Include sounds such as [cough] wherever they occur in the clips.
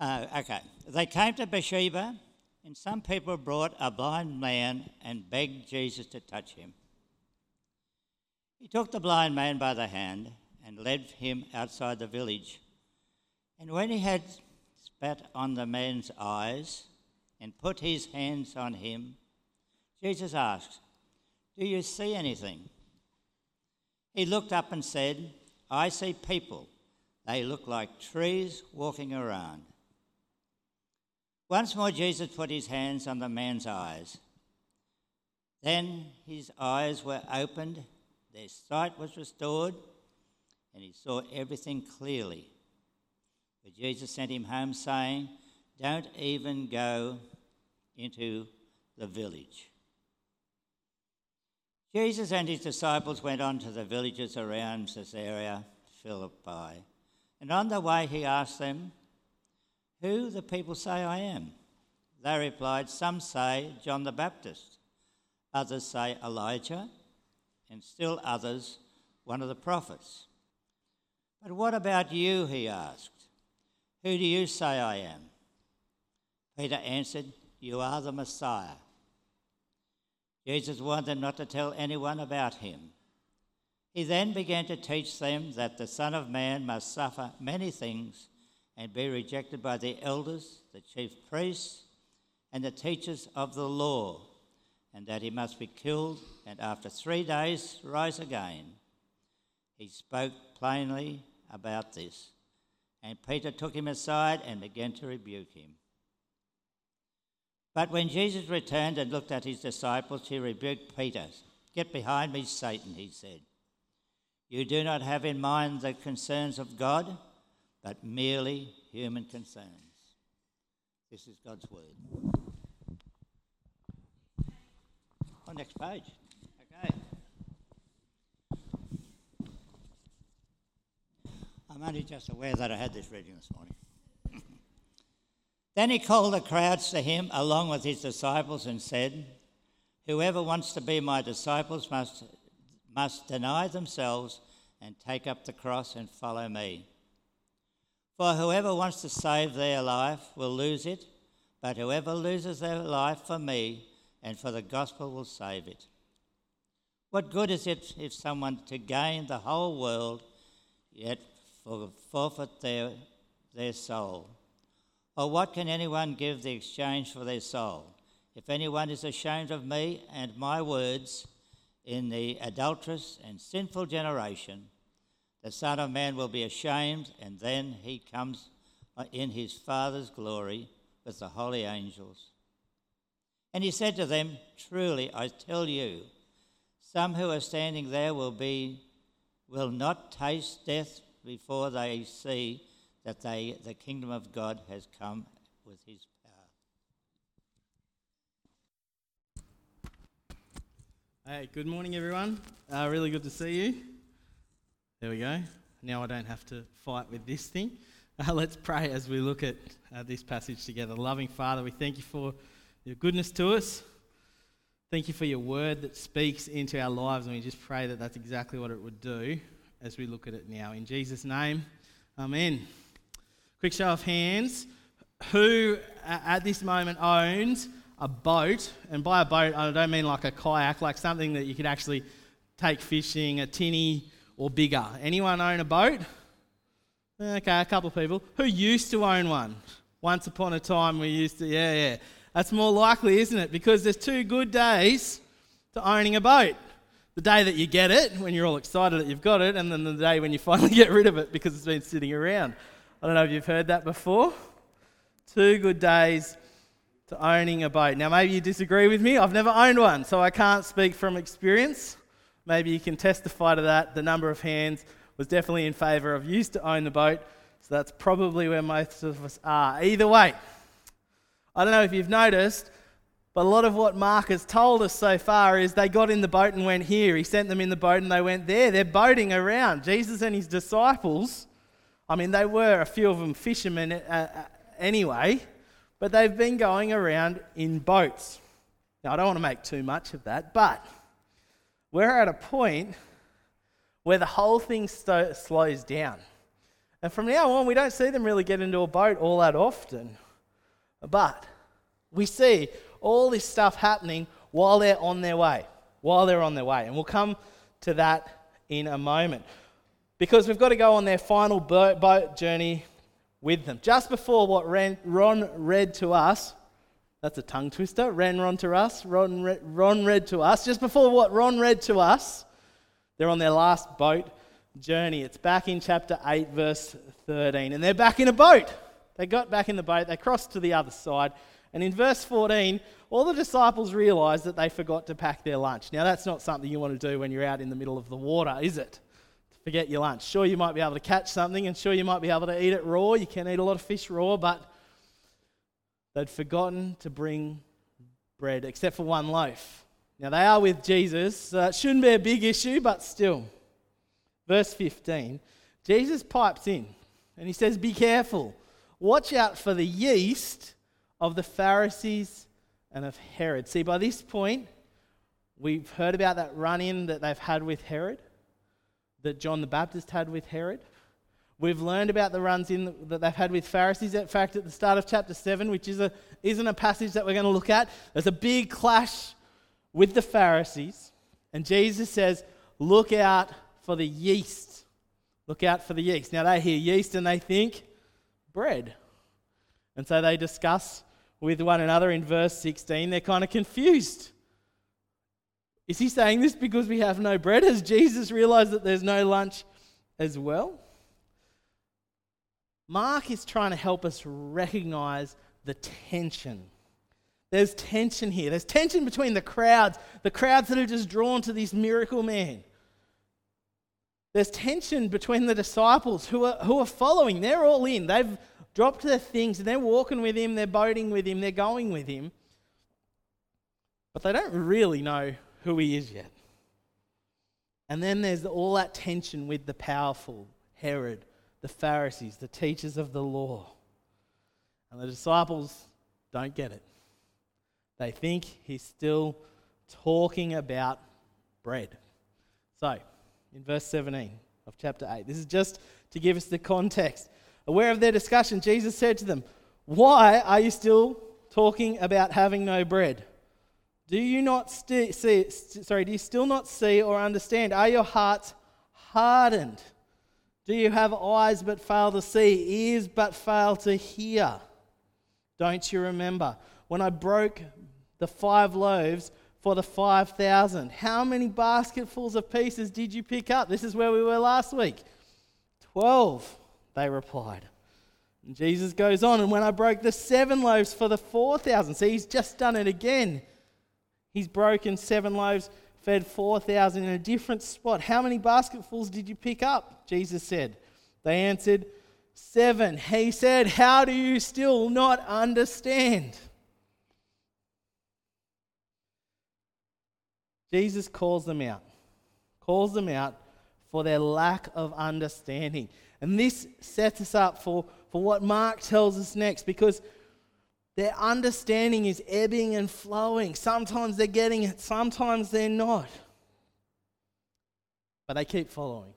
Uh, okay. They came to Bethsaida, and some people brought a blind man and begged Jesus to touch him. He took the blind man by the hand and led him outside the village. And when he had spat on the man's eyes and put his hands on him, Jesus asked, Do you see anything? He looked up and said, I see people. They look like trees walking around. Once more, Jesus put his hands on the man's eyes. Then his eyes were opened, their sight was restored, and he saw everything clearly. But Jesus sent him home, saying, Don't even go into the village. Jesus and his disciples went on to the villages around Caesarea Philippi. And on the way, he asked them, Who the people say I am? They replied, Some say John the Baptist, others say Elijah, and still others, one of the prophets. But what about you? He asked. Who do you say I am? Peter answered, You are the Messiah. Jesus warned them not to tell anyone about him. He then began to teach them that the Son of Man must suffer many things and be rejected by the elders, the chief priests, and the teachers of the law, and that he must be killed and after three days rise again. He spoke plainly about this, and Peter took him aside and began to rebuke him. But when Jesus returned and looked at his disciples, he rebuked Peter. Get behind me, Satan, he said. You do not have in mind the concerns of God, but merely human concerns. This is God's word. On next page. Okay. I'm only just aware that I had this reading this morning. then he called the crowds to him along with his disciples and said, Whoever wants to be my disciples must must deny themselves and take up the cross and follow me. For whoever wants to save their life will lose it, but whoever loses their life for me and for the gospel will save it. What good is it if someone to gain the whole world yet forfeit their, their soul? Or what can anyone give the exchange for their soul? If anyone is ashamed of me and my words, in the adulterous and sinful generation, the Son of Man will be ashamed, and then he comes in his Father's glory with the holy angels. And he said to them, Truly, I tell you, some who are standing there will be will not taste death before they see that they, the kingdom of God has come with his power. Hey, good morning, everyone. Uh, really good to see you. There we go. Now I don't have to fight with this thing. Uh, let's pray as we look at uh, this passage together. Loving Father, we thank you for your goodness to us. Thank you for your word that speaks into our lives, and we just pray that that's exactly what it would do as we look at it now. In Jesus' name, Amen. Quick show of hands. Who at this moment owns a boat, and by a boat, I don't mean like a kayak, like something that you could actually take fishing, a tinny or bigger. Anyone own a boat? Okay, a couple of people. Who used to own one? Once upon a time, we used to, yeah, yeah. That's more likely, isn't it? Because there's two good days to owning a boat. The day that you get it, when you're all excited that you've got it, and then the day when you [laughs] finally get rid of it because it's been sitting around. I don't know if you've heard that before. Two good days to owning a boat. Now, maybe you disagree with me. I've never owned one, so I can't speak from experience. Maybe you can testify to that. The number of hands was definitely in favour of used to own the boat, so that's probably where most of us are. Either way, I don't know if you've noticed, but a lot of what Mark has told us so far is they got in the boat and went here. He sent them in the boat and they went there. They're boating around. Jesus and his disciples, I mean, they were a few of them fishermen uh, uh anyway but they've been going around in boats. Now, I don't want to make too much of that, but we're at a point where the whole thing slows down. And from now on, we don't see them really get into a boat all that often. But we see all this stuff happening while they're on their way, while they're on their way. And we'll come to that in a moment. Because we've got to go on their final boat journey with them. Just before what Ron read to us, that's a tongue twister. Ran Ron to us. Ron, Ron read to us. Just before what Ron read to us, they're on their last boat journey. It's back in chapter 8, verse 13. And they're back in a boat. They got back in the boat, they crossed to the other side. And in verse 14, all the disciples realized that they forgot to pack their lunch. Now, that's not something you want to do when you're out in the middle of the water, is it? To Forget your lunch. Sure, you might be able to catch something, and sure, you might be able to eat it raw. You can eat a lot of fish raw, but they'd forgotten to bring bread, except for one loaf. Now, they are with Jesus, so it shouldn't be a big issue, but still. Verse 15 Jesus pipes in and he says, Be careful. Watch out for the yeast of the Pharisees and of Herod. See, by this point, we've heard about that run in that they've had with Herod, that John the Baptist had with Herod. We've learned about the runs in that they've had with Pharisees. In fact, at the start of chapter 7, which is a, isn't a passage that we're going to look at, there's a big clash with the Pharisees. And Jesus says, Look out for the yeast. Look out for the yeast. Now, they hear yeast and they think bread. And so they discuss with one another in verse 16. They're kind of confused. Is he saying this because we have no bread? Has Jesus realized that there's no lunch as well? Mark is trying to help us recognize the tension. There's tension here. There's tension between the crowds, the crowds that are just drawn to this miracle man. There's tension between the disciples who are, who are following. They're all in. They've dropped their things and they're walking with him, they're boating with him, they're going with him. But they don't really know who he is yet. And then there's all that tension with the powerful Herod, the Pharisees, the teachers of the law. And the disciples don't get it. They think he's still talking about bread. So, in verse 17 of chapter 8. This is just to give us the context. Aware of their discussion, Jesus said to them, Why are you still talking about having no bread? Do you not st- see, st- sorry, do you still not see or understand? Are your hearts hardened? Do you have eyes but fail to see, ears but fail to hear? Don't you remember when I broke the five loaves for the 5,000. How many basketfuls of pieces did you pick up? This is where we were last week. 12, they replied. And Jesus goes on, and when I broke the seven loaves for the 4,000, see, he's just done it again. He's broken seven loaves, fed 4,000 in a different spot. How many basketfuls did you pick up? Jesus said. They answered, Seven. He said, How do you still not understand? Jesus calls them out, calls them out for their lack of understanding. And this sets us up for, for what Mark tells us next because their understanding is ebbing and flowing. Sometimes they're getting it, sometimes they're not. But they keep following,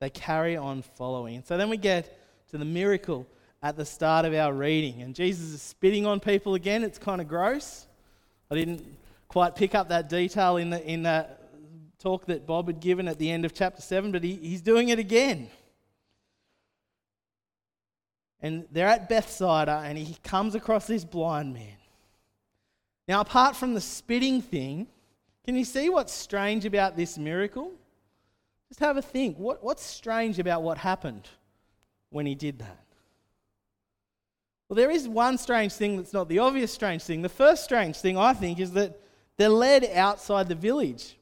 they carry on following. And so then we get to the miracle at the start of our reading. And Jesus is spitting on people again. It's kind of gross. I didn't quite pick up that detail in, the, in that talk that Bob had given at the end of chapter 7, but he, he's doing it again. And they're at Bethsaida, and he comes across this blind man. Now, apart from the spitting thing, can you see what's strange about this miracle? Just have a think. What, what's strange about what happened when he did that? Well, there is one strange thing that's not the obvious strange thing. The first strange thing, I think, is that they're led outside the village.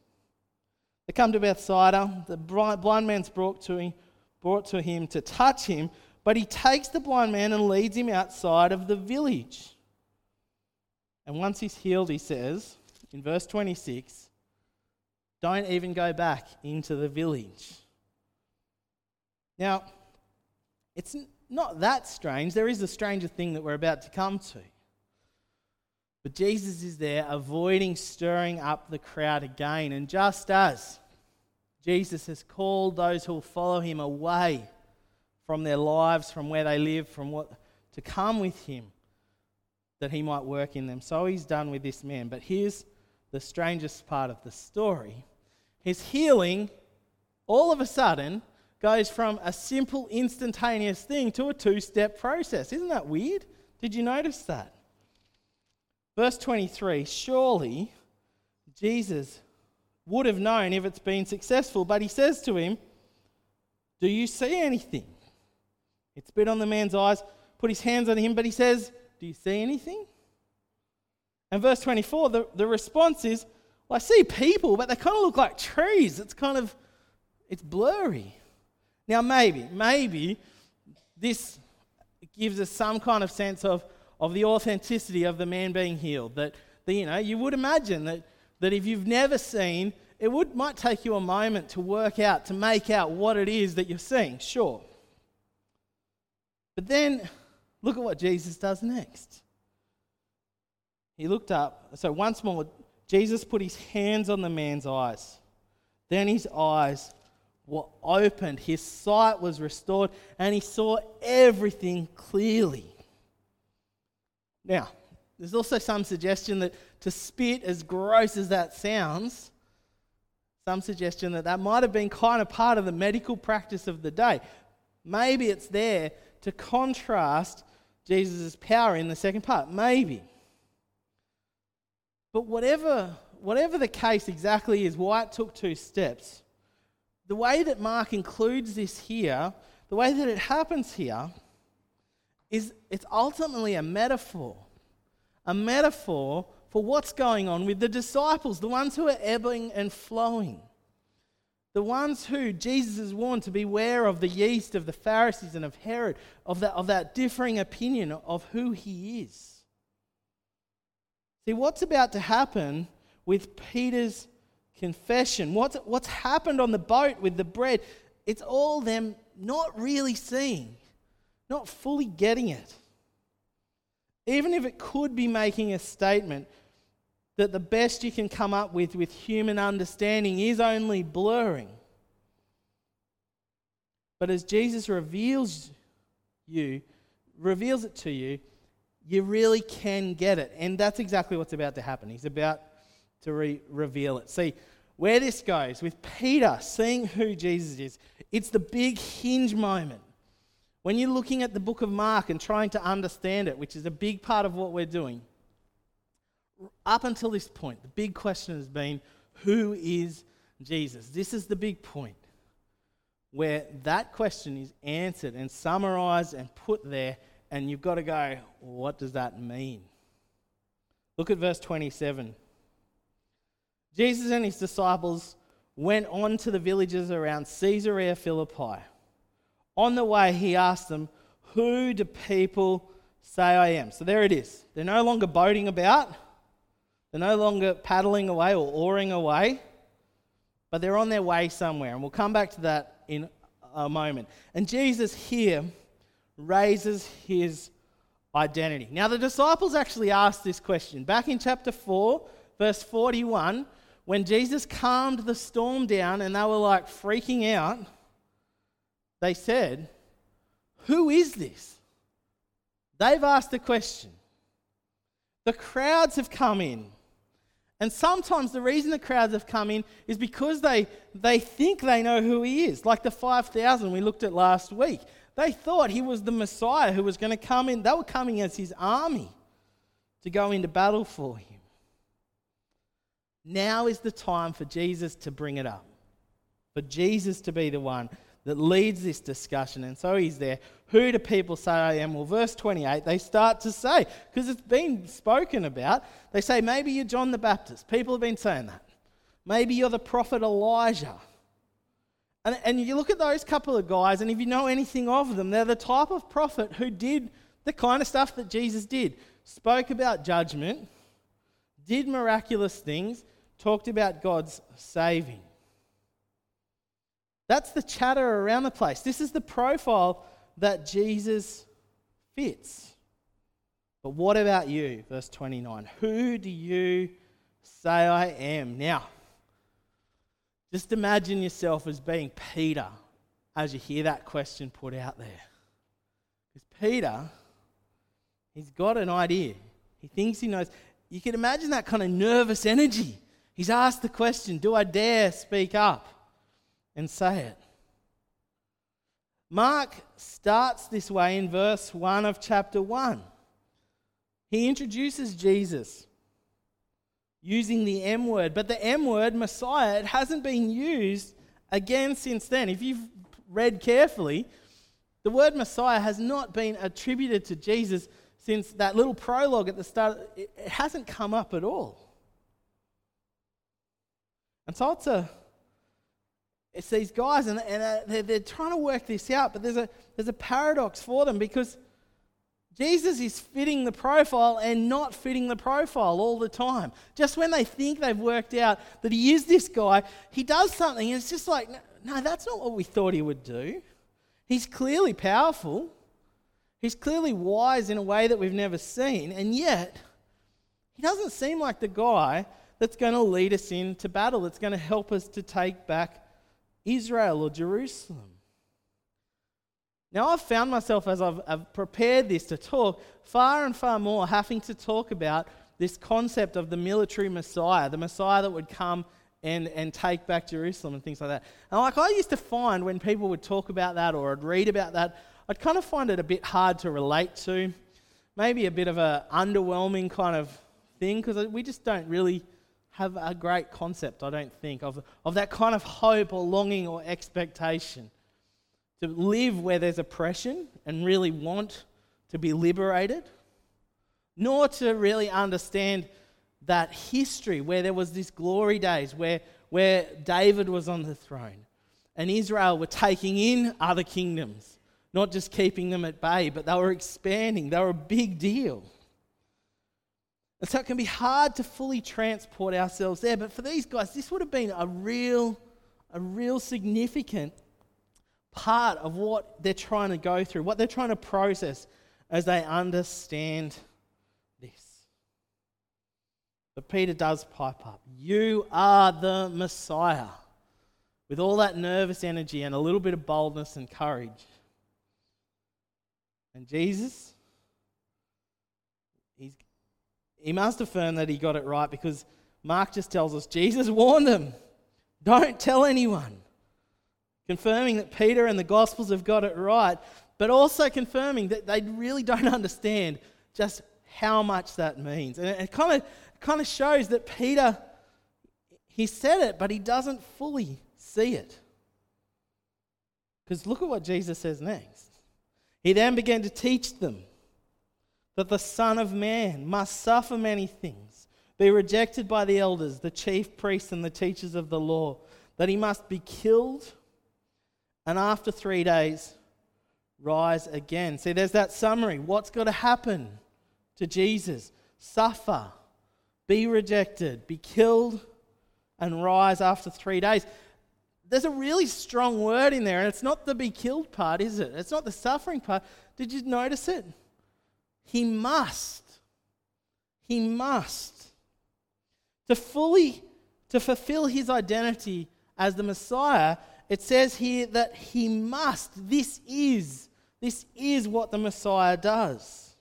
They come to Bethsaida. The blind man's brought to him, brought to him to touch him, but he takes the blind man and leads him outside of the village. And once he's healed, he says in verse 26, don't even go back into the village. Now, it's not that strange. There is a stranger thing that we're about to come to. But Jesus is there avoiding stirring up the crowd again. And just as Jesus has called those who will follow him away from their lives, from where they live, from what to come with him that he might work in them. So he's done with this man. But here's the strangest part of the story. His healing all of a sudden goes from a simple instantaneous thing to a two-step process. Isn't that weird? Did you notice that? Verse 23, surely Jesus would have known if it's been successful, but he says to him, Do you see anything? It spit on the man's eyes, put his hands on him, but he says, Do you see anything? And verse 24, the, the response is, well, I see people, but they kind of look like trees. It's kind of, it's blurry. Now, maybe, maybe this gives us some kind of sense of, of the authenticity of the man being healed. That, that you know, you would imagine that, that if you've never seen, it would, might take you a moment to work out, to make out what it is that you're seeing, sure. But then look at what Jesus does next. He looked up. So once more, Jesus put his hands on the man's eyes. Then his eyes were opened, his sight was restored, and he saw everything clearly. Now, there's also some suggestion that to spit, as gross as that sounds, some suggestion that that might have been kind of part of the medical practice of the day. Maybe it's there to contrast Jesus' power in the second part. Maybe. But whatever, whatever the case exactly is, why it took two steps, the way that Mark includes this here, the way that it happens here, is it's ultimately a metaphor. A metaphor for what's going on with the disciples, the ones who are ebbing and flowing. The ones who Jesus has warned to beware of the yeast of the Pharisees and of Herod, of that, of that differing opinion of who he is. See, what's about to happen with Peter's confession? What's, what's happened on the boat with the bread? It's all them not really seeing, not fully getting it. Even if it could be making a statement that the best you can come up with with human understanding is only blurring. But as Jesus reveals you, reveals it to you, you really can get it. And that's exactly what's about to happen. He's about to re- reveal it. See, where this goes with Peter seeing who Jesus is, it's the big hinge moment. When you're looking at the book of Mark and trying to understand it, which is a big part of what we're doing, up until this point, the big question has been who is Jesus? This is the big point where that question is answered and summarized and put there, and you've got to go, what does that mean? Look at verse 27. Jesus and his disciples went on to the villages around Caesarea Philippi. On the way, he asked them, Who do people say I am? So there it is. They're no longer boating about they're no longer paddling away or oaring away, but they're on their way somewhere. And we'll come back to that in a moment. And Jesus here raises his identity. Now, the disciples actually asked this question. Back in chapter 4, verse 41, when Jesus calmed the storm down and they were like freaking out, they said, Who is this? They've asked the question. The crowds have come in. And sometimes the reason the crowds have come in is because they, they think they know who he is. Like the 5,000 we looked at last week. They thought he was the Messiah who was going to come in. They were coming as his army to go into battle for him. Now is the time for Jesus to bring it up, for Jesus to be the one that leads this discussion. And so he's there. Who do people say I am? Well, verse 28, they start to say, because it's been spoken about, they say, maybe you're John the Baptist. People have been saying that. Maybe you're the prophet Elijah. And, and you look at those couple of guys, and if you know anything of them, they're the type of prophet who did the kind of stuff that Jesus did spoke about judgment, did miraculous things, talked about God's saving. That's the chatter around the place. This is the profile that Jesus fits. But what about you? Verse 29. Who do you say I am? Now, just imagine yourself as being Peter as you hear that question put out there. Because Peter, he's got an idea. He thinks he knows. You can imagine that kind of nervous energy. He's asked the question Do I dare speak up and say it? Mark starts this way in verse 1 of chapter 1. He introduces Jesus using the M word, but the M word, Messiah, it hasn't been used again since then. If you've read carefully, the word Messiah has not been attributed to Jesus since that little prologue at the start. It hasn't come up at all. And so it's a it's these guys, and, and uh, they're, they're trying to work this out, but there's a, there's a paradox for them because Jesus is fitting the profile and not fitting the profile all the time. Just when they think they've worked out that he is this guy, he does something, and it's just like, no, that's not what we thought he would do. He's clearly powerful, he's clearly wise in a way that we've never seen, and yet he doesn't seem like the guy that's going to lead us into battle, that's going to help us to take back Israel or Jerusalem. Now, I've found myself as I've, I've, prepared this to talk, far and far more having to talk about this concept of the military Messiah, the Messiah that would come and, and take back Jerusalem and things like that. And like I used to find when people would talk about that or I'd read about that, I'd kind of find it a bit hard to relate to, maybe a bit of an underwhelming kind of thing because we just don't really have a great concept, I don't think, of, of that kind of hope or longing or expectation. To live where there's oppression and really want to be liberated, nor to really understand that history where there was this glory days where, where David was on the throne and Israel were taking in other kingdoms, not just keeping them at bay, but they were expanding. They were a big deal. And so it can be hard to fully transport ourselves there. But for these guys, this would have been a real, a real significant part of what they're trying to go through, what they're trying to process as they understand this. But Peter does pipe up. You are the Messiah. With all that nervous energy and a little bit of boldness and courage. And Jesus, he's he must affirm that he got it right because Mark just tells us Jesus warned them don't tell anyone. Confirming that Peter and the Gospels have got it right, but also confirming that they really don't understand just how much that means. And it kind of, kind of shows that Peter, he said it, but he doesn't fully see it. Because look at what Jesus says next. He then began to teach them that the Son of Man must suffer many things, be rejected by the elders, the chief priests, and the teachers of the law, that he must be killed, and after three days rise again. See, there's that summary. What's got to happen to Jesus? Suffer, be rejected, be killed, and rise after three days. There's a really strong word in there, and it's not the be killed part, is it? It's not the suffering part. Did you notice it? He must. He must. To fully to fulfill his identity as the Messiah, it says here that he must. This is this is what the Messiah does.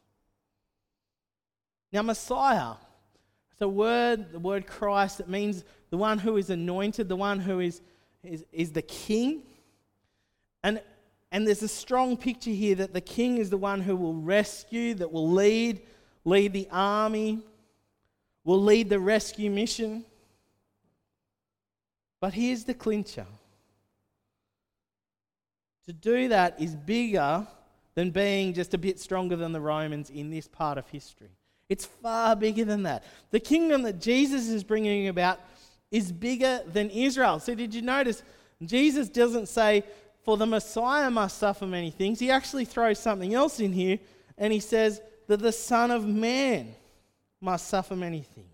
Now, Messiah, it's a word, the word Christ, it means the one who is anointed, the one who is, is, is the king. And and there's a strong picture here that the king is the one who will rescue, that will lead, lead the army, will lead the rescue mission. But here's the clincher. To do that is bigger than being just a bit stronger than the Romans in this part of history. It's far bigger than that. The kingdom that Jesus is bringing about is bigger than Israel. So, did you notice? Jesus doesn't say, for the Messiah must suffer many things, he actually throws something else in here and he says that the Son of Man must suffer many things.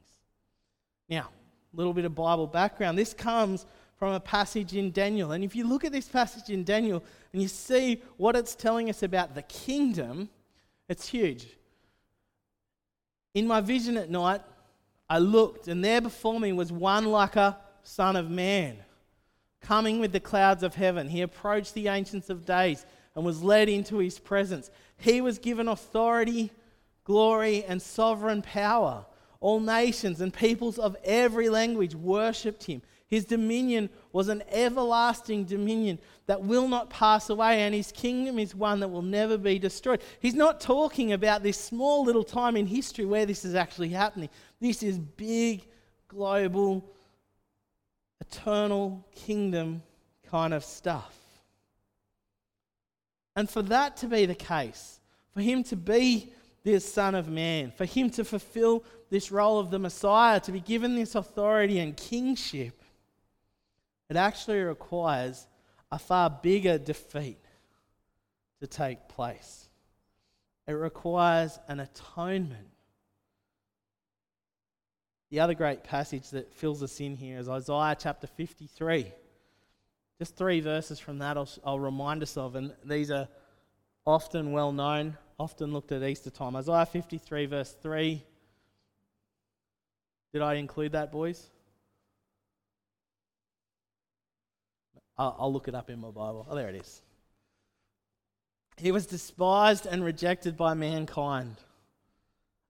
Now, a little bit of Bible background. This comes from a passage in Daniel. And if you look at this passage in Daniel and you see what it's telling us about the kingdom, it's huge. In my vision at night, I looked, and there before me was one like a son of man coming with the clouds of heaven. He approached the Ancients of Days and was led into his presence. He was given authority, glory, and sovereign power. All nations and peoples of every language worshipped him. His dominion was an everlasting dominion that will not pass away, and his kingdom is one that will never be destroyed. He's not talking about this small little time in history where this is actually happening. This is big, global, eternal kingdom kind of stuff. And for that to be the case, for him to be this Son of Man, for him to fulfill this role of the Messiah, to be given this authority and kingship, it actually requires a far bigger defeat to take place. It requires an atonement. The other great passage that fills us in here is Isaiah chapter 53. Just three verses from that I'll, I'll remind us of, and these are often well known, often looked at Easter time. Isaiah 53, verse 3. Did I include that, boys? I'll, I'll look it up in my Bible. Oh, there it is. He was despised and rejected by mankind,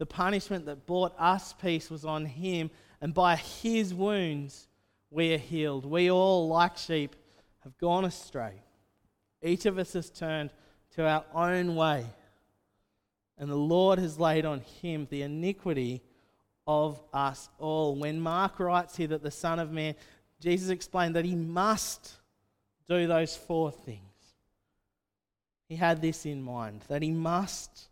The punishment that brought us peace was on Him, and by His wounds we are healed. We all, like sheep, have gone astray. Each of us has turned to our own way, and the Lord has laid on Him the iniquity of us all. When Mark writes here that the Son of Man, Jesus explained that He must do those four things he had this in mind that he must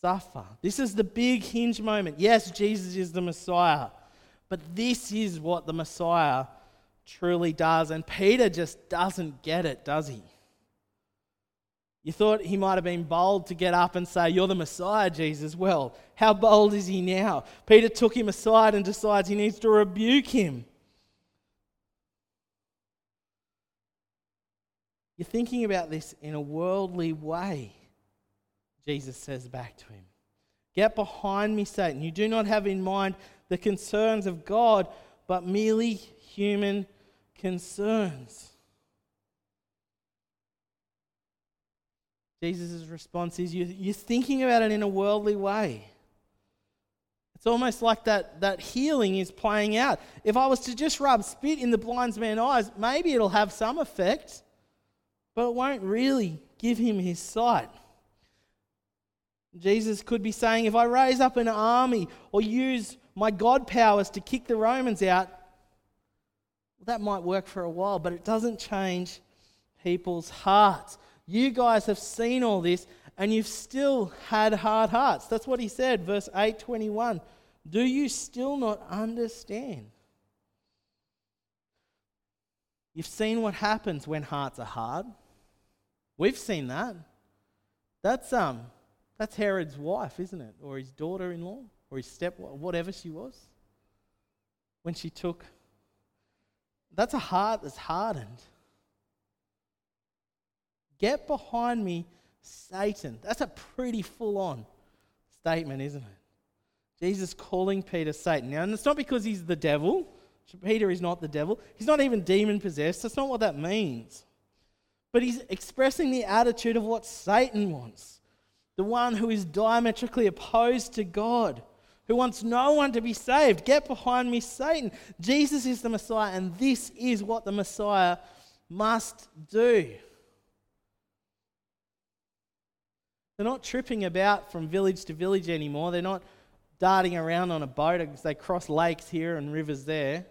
suffer. This is the big hinge moment. Yes, Jesus is the Messiah, but this is what the Messiah truly does. And Peter just doesn't get it, does he? You thought he might have been bold to get up and say, You're the Messiah, Jesus. Well, how bold is he now? Peter took him aside and decides he needs to rebuke him. You're thinking about this in a worldly way, Jesus says back to him. Get behind me, Satan. You do not have in mind the concerns of God, but merely human concerns. Jesus' response is you're thinking about it in a worldly way. It's almost like that, that healing is playing out. If I was to just rub spit in the blind man's eyes, maybe it'll have some effect but it won't really give him his sight. Jesus could be saying, if I raise up an army or use my God powers to kick the Romans out, well, that might work for a while, but it doesn't change people's hearts. You guys have seen all this and you've still had hard hearts. That's what he said, verse 821. Do you still not understand? You've seen what happens when hearts are hard. We've seen that. That's um that's Herod's wife, isn't it? Or his daughter-in-law, or his step whatever she was. When she took that's a heart that's hardened. Get behind me, Satan. That's a pretty full-on statement, isn't it? Jesus calling Peter Satan. Now, and it's not because he's the devil. Peter is not the devil. He's not even demon possessed. That's not what that means. But he's expressing the attitude of what Satan wants the one who is diametrically opposed to God, who wants no one to be saved. Get behind me, Satan. Jesus is the Messiah, and this is what the Messiah must do. They're not tripping about from village to village anymore. They're not darting around on a boat as they cross lakes here and rivers there.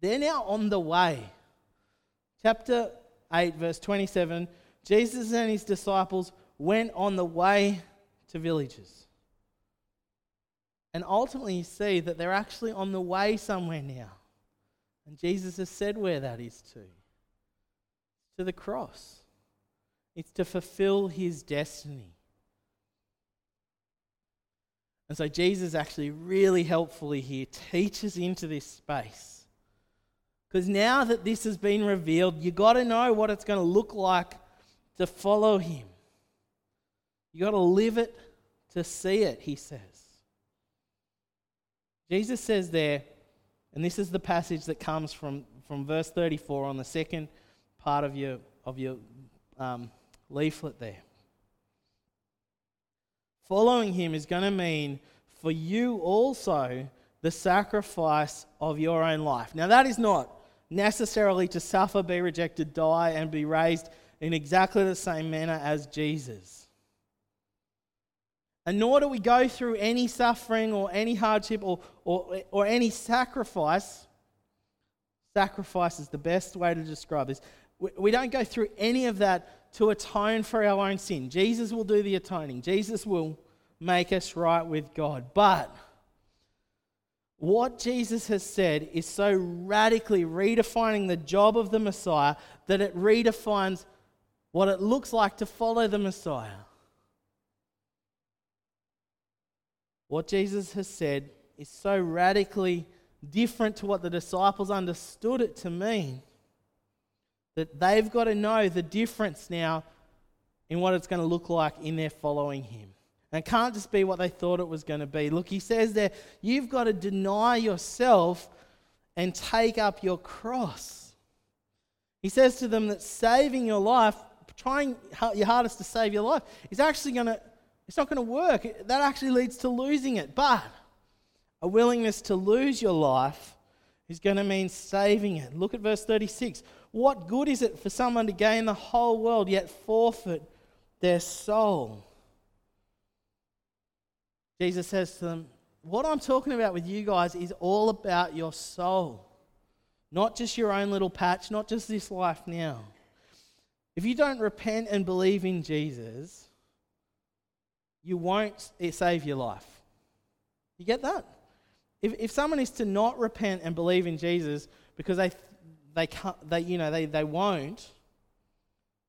They're now on the way. Chapter 8, verse 27, Jesus and his disciples went on the way to villages. And ultimately, you see that they're actually on the way somewhere now. And Jesus has said where that is to to the cross. It's to fulfill his destiny. And so Jesus actually really helpfully here teaches into this space. Because now that this has been revealed, you've got to know what it's going to look like to follow him. You've got to live it to see it, he says. Jesus says there, and this is the passage that comes from, from verse 34 on the second part of your, of your um, leaflet there. Following him is going to mean for you also the sacrifice of your own life. Now, that is not necessarily to suffer, be rejected, die, and be raised in exactly the same manner as Jesus. And nor do we go through any suffering or any hardship or, or, or any sacrifice. Sacrifice is the best way to describe this. We, we don't go through any of that to atone for our own sin. Jesus will do the atoning, Jesus will make us right with God. But what Jesus has said is so radically redefining the job of the Messiah that it redefines what it looks like to follow the Messiah. What Jesus has said is so radically different to what the disciples understood it to mean that they've got to know the difference now in what it's going to look like in their following him. And it can't just be what they thought it was going to be. Look, he says there, you've got to deny yourself and take up your cross. He says to them that saving your life, trying your hardest to save your life, is actually going to, it's not going to work. That actually leads to losing it. But a willingness to lose your life is going to mean saving it. Look at verse 36. What good is it for someone to gain the whole world yet forfeit their soul? Jesus says to them, What I'm talking about with you guys is all about your soul, not just your own little patch, not just this life now. If you don't repent and believe in Jesus, you won't save your life. You get that? If, if someone is to not repent and believe in Jesus because they they can't, they, you know, they, they won't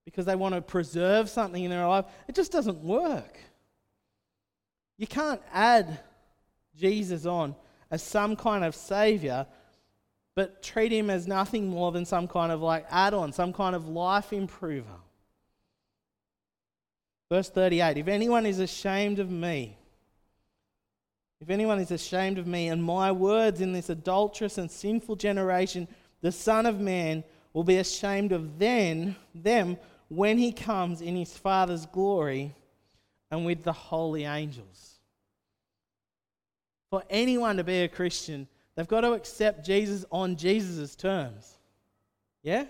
because they want to preserve something in their life. It just doesn't work. You can't add Jesus on as some kind of savior, but treat him as nothing more than some kind of like add on, some kind of life improver. Verse 38 If anyone is ashamed of me, if anyone is ashamed of me and my words in this adulterous and sinful generation, the Son of Man will be ashamed of then, them when he comes in his Father's glory and with the holy angels. For anyone to be a Christian, they've got to accept Jesus on Jesus' terms. Yeah?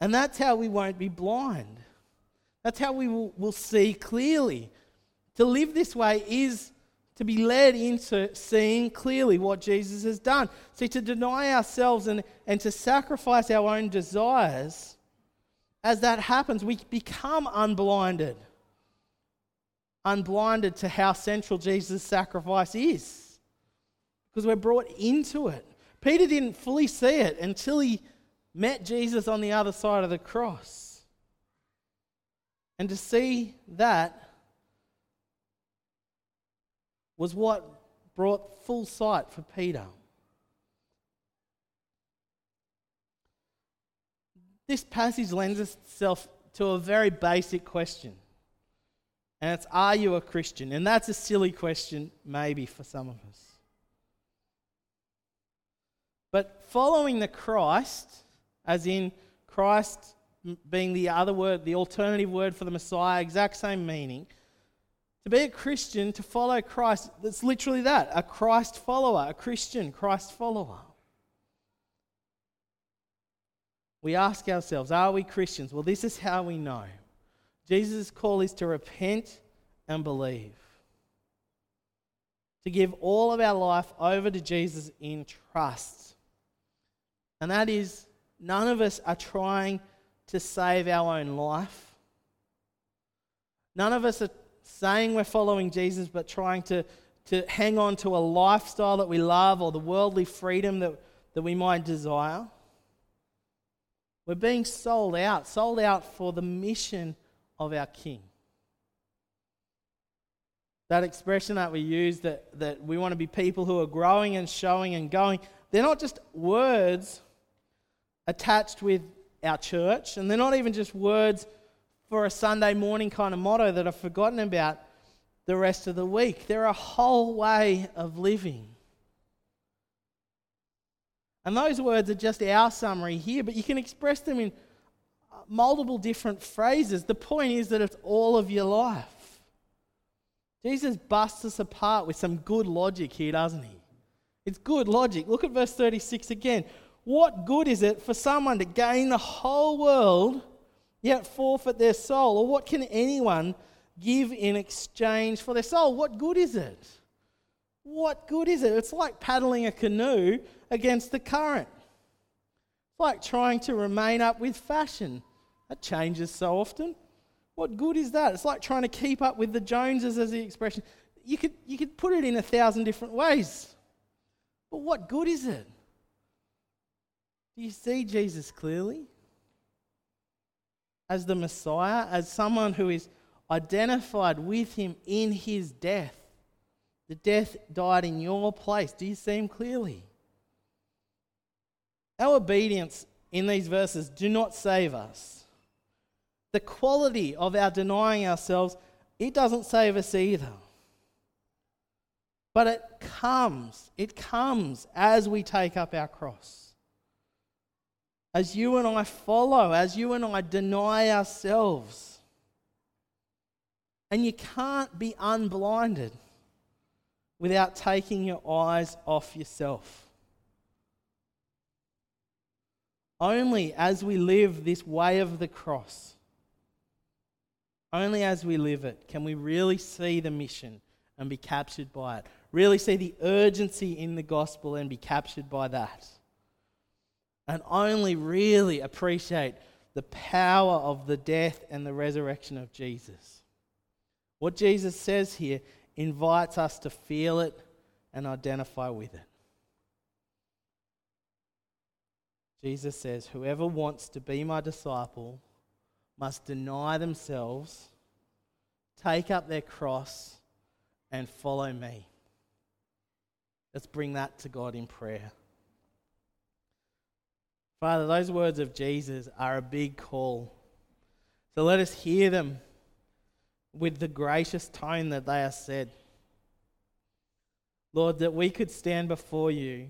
And that's how we won't be blind. That's how we will, will see clearly. To live this way is to be led into seeing clearly what Jesus has done. See, to deny ourselves and, and to sacrifice our own desires, as that happens, we become unblinded. Unblinded to how central Jesus' sacrifice is. Because we're brought into it. Peter didn't fully see it until he met Jesus on the other side of the cross. And to see that was what brought full sight for Peter. This passage lends itself to a very basic question. And it's, Are you a Christian? And that's a silly question, maybe, for some of us. But following the Christ, as in Christ being the other word, the alternative word for the Messiah, exact same meaning, to be a Christian, to follow Christ, that's literally that a Christ follower, a Christian Christ follower. We ask ourselves, are we Christians? Well, this is how we know. Jesus' call is to repent and believe, to give all of our life over to Jesus in trust. And that is, none of us are trying to save our own life. None of us are saying we're following Jesus, but trying to, to hang on to a lifestyle that we love or the worldly freedom that, that we might desire. We're being sold out, sold out for the mission of our King. That expression that we use that, that we want to be people who are growing and showing and going, they're not just words attached with our church, and they're not even just words for a Sunday morning kind of motto that are forgotten about the rest of the week. They're a whole way of living. And those words are just our summary here, but you can express them in multiple different phrases. The point is that it's all of your life. Jesus busts us apart with some good logic here, doesn't he? It's good logic. Look at verse 36 again. What good is it for someone to gain the whole world yet forfeit their soul? Or what can anyone give in exchange for their soul? What good is it? What good is it? It's like paddling a canoe against the current. It's like trying to remain up with fashion. That changes so often. What good is that? It's like trying to keep up with the Joneses, as the expression. You could, you could put it in a thousand different ways. But what good is it? Do you see Jesus clearly? As the Messiah, as someone who is identified with him in his death. The death died in your place. Do you see him clearly? Our obedience in these verses do not save us. The quality of our denying ourselves, it doesn't save us either. But it comes, it comes as we take up our cross as you and I follow, as you and I deny ourselves. And you can't be unblinded without taking your eyes off yourself. Only as we live this way of the cross, only as we live it, can we really see the mission and be captured by it. Really see the urgency in the gospel and be captured by that and only really appreciate the power of the death and the resurrection of Jesus. What Jesus says here invites us to feel it and identify with it. Jesus says, Whoever wants to be my disciple must deny themselves, take up their cross, and follow me. Let's bring that to God in prayer. Father, those words of Jesus are a big call. So let us hear them with the gracious tone that they are said. Lord, that we could stand before you,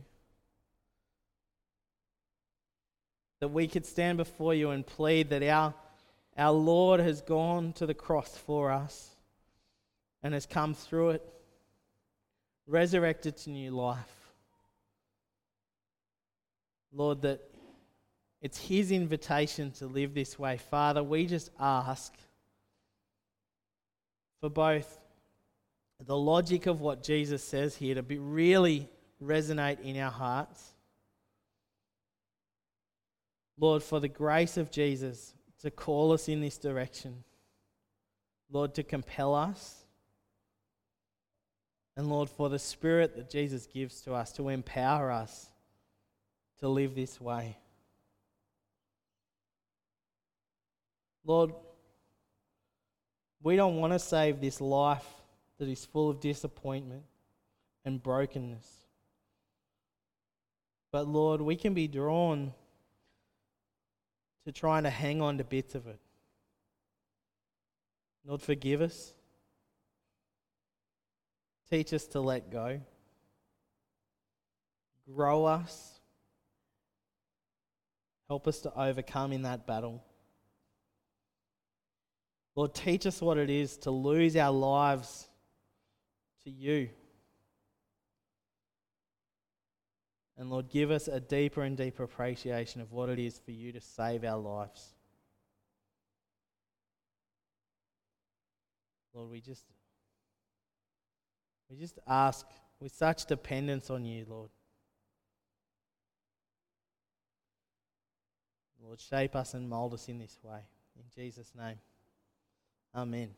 that we could stand before you and plead that our, our Lord has gone to the cross for us and has come through it, resurrected to new life. Lord, that it's His invitation to live this way. Father, we just ask for both the logic of what Jesus says here to be really resonate in our hearts. Lord, for the grace of Jesus to call us in this direction. Lord, to compel us. And Lord, for the Spirit that Jesus gives to us to empower us to live this way. Lord, we don't want to save this life that is full of disappointment and brokenness. But Lord, we can be drawn to trying to hang on to bits of it. Lord, forgive us. Teach us to let go. Grow us. Help us to overcome in that battle. Lord, teach us what it is to lose our lives to you. And Lord, give us a deeper and deeper appreciation of what it is for you to save our lives. Lord, we just we just ask with such dependence on you, Lord. Lord, shape us and mold us in this way. In Jesus' name. Amen.